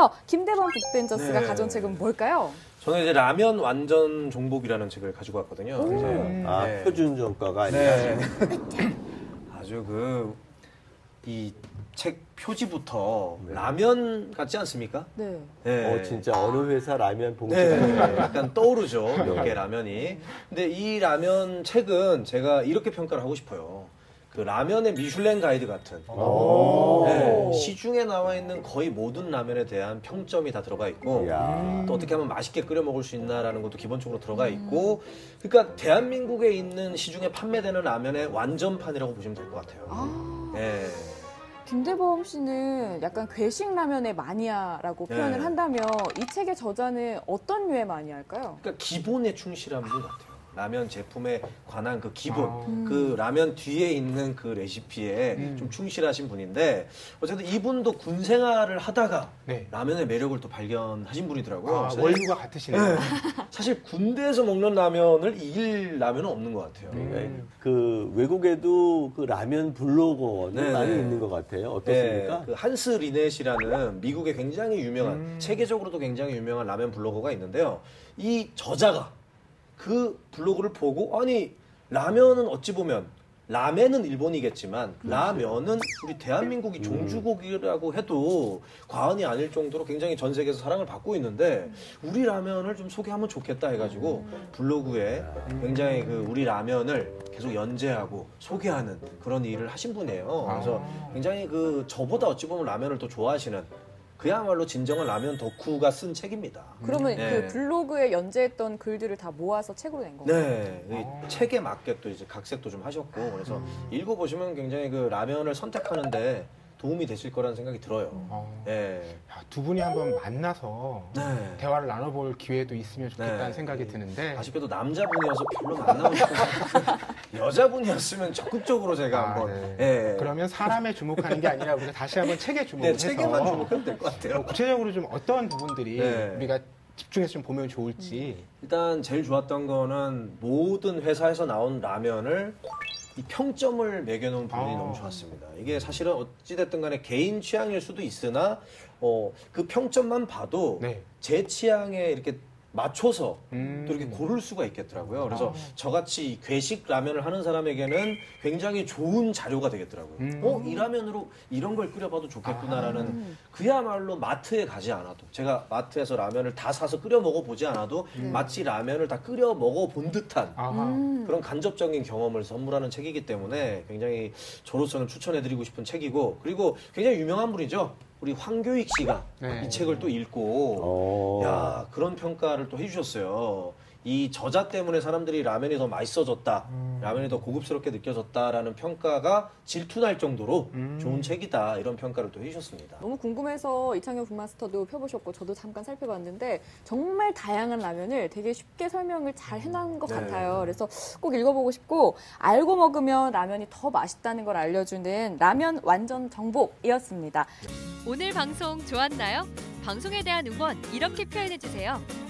어, 김대범 빅벤저스가 네. 가져온 책은 뭘까요? 저는 이제 라면 완전 종복이라는 책을 가지고 왔거든요. 오. 이제 아, 네. 표준 정가가 아니라 네. 아주 그 이 책 표지부터 네. 라면 같지 않습니까? 네. 네. 어, 진짜 어느 회사 라면 봉지가 네, 약간 떠오르죠. 몇 개 라면이. 근데 이 라면 책은 제가 이렇게 평가를 하고 싶어요. 그 라면의 미슐랭 가이드 같은 오. 네, 시중에 나와 있는 거의 모든 라면에 대한 평점이 다 들어가 있고 이야. 또 어떻게 하면 맛있게 끓여 먹을 수 있나라는 것도 기본적으로 들어가 있고 그러니까 대한민국에 있는 시중에 판매되는 라면의 완전판이라고 보시면 될 것 같아요. 아, 네. 김대범 씨는 약간 괴식 라면의 마니아라고 네. 표현을 한다면 이 책의 저자는 어떤 류의 마니아일까요? 그러니까 기본에 충실한 분 같아요. 라면 제품에 관한 그 기본, 아. 그 라면 뒤에 있는 그 레시피에 음. 좀 충실하신 분인데 어쨌든 이분도 군 생활을 하다가 네. 라면의 매력을 또 발견하신 분이더라고요. 아, 사실- 원류가 같으시네요. 네. 사실 군대에서 먹는 라면을 이길 라면은 없는 것 같아요. 음. 네. 그 외국에도 그 라면 블로거는 네, 많이 네. 있는 것 같아요. 네, 어떻습니까? 그 한스 리넷이라는 미국의 굉장히 유명한 음. 세계적으로도 굉장히 유명한 라면 블로거가 있는데요. 이 저자가 그 블로그를 보고 아니 라면은 어찌 보면 라멘은 일본이겠지만 라면은 우리 대한민국이 종주국이라고 해도 과언이 아닐 정도로 굉장히 전 세계에서 사랑을 받고 있는데 우리 라면을 좀 소개하면 좋겠다 해가지고 블로그에 굉장히 그 우리 라면을 계속 연재하고 소개하는 그런 일을 하신 분이에요. 그래서 굉장히 그 저보다 어찌 보면 라면을 더 좋아하시는 그야말로 진정한 라면 덕후가 쓴 책입니다. 그러면 네. 그 블로그에 연재했던 글들을 다 모아서 책으로 낸 건가요? 네, 이 책에 맞게 또 이제 각색도 좀 하셨고 그래서 읽어보시면 굉장히 그 라면을 선택하는데 도움이 되실 거라는 생각이 들어요. 어. 네. 야, 두 분이 한번 만나서 네. 대화를 나눠볼 기회도 있으면 좋겠다는 네. 생각이 드는데 아쉽게도 남자분이어서 별로 만나고 싶은 여자분이었으면 적극적으로 제가 아, 한번 네. 예. 그러면 사람에 주목하는 게 아니라 우리가 다시 한번 책에 네, 주목해서 책에만 주목하면 될 것 같아요. 어, 구체적으로 좀 어떤 부분들이 네. 우리가 집중해서 좀 보면 좋을지 일단 제일 좋았던 거는 모든 회사에서 나온 라면을 이 평점을 매겨놓은 부분이 아. 너무 좋았습니다. 이게 사실은 어찌됐든 간에 개인 취향일 수도 있으나 어, 그 평점만 봐도 네. 제 취향에 이렇게 맞춰서 음. 또 이렇게 고를 수가 있겠더라고요. 그래서 아. 저같이 이 괴식 라면을 하는 사람에게는 굉장히 좋은 자료가 되겠더라고요. 음. 어, 이 라면으로 이런 걸 끓여봐도 좋겠구나라는 아. 그야말로 마트에 가지 않아도 제가 마트에서 라면을 다 사서 끓여 먹어보지 않아도 마치 라면을 다 끓여 먹어본 듯한 아하. 음. 그런 간접적인 경험을 선물하는 책이기 때문에 굉장히 저로서는 추천해드리고 싶은 책이고 그리고 굉장히 유명한 분이죠. 우리 황교익 씨가 네. 이 책을 또 읽고 어. 야 그런 평가를 또 해주셨어요. 이 저자 때문에 사람들이 라면이 더 맛있어졌다, 음. 라면이 더 고급스럽게 느껴졌다라는 평가가 질투날 정도로 음. 좋은 책이다 이런 평가를 또 해주셨습니다. 너무 궁금해서 이창현 북마스터도 펴보셨고 저도 잠깐 살펴봤는데 정말 다양한 라면을 되게 쉽게 설명을 잘 해놓은 것 네. 같아요. 그래서 꼭 읽어보고 싶고 알고 먹으면 라면이 더 맛있다는 걸 알려주는 라면 완전 정복이었습니다. 오늘 방송 좋았나요? 방송에 대한 응원 이렇게 표현해 주세요.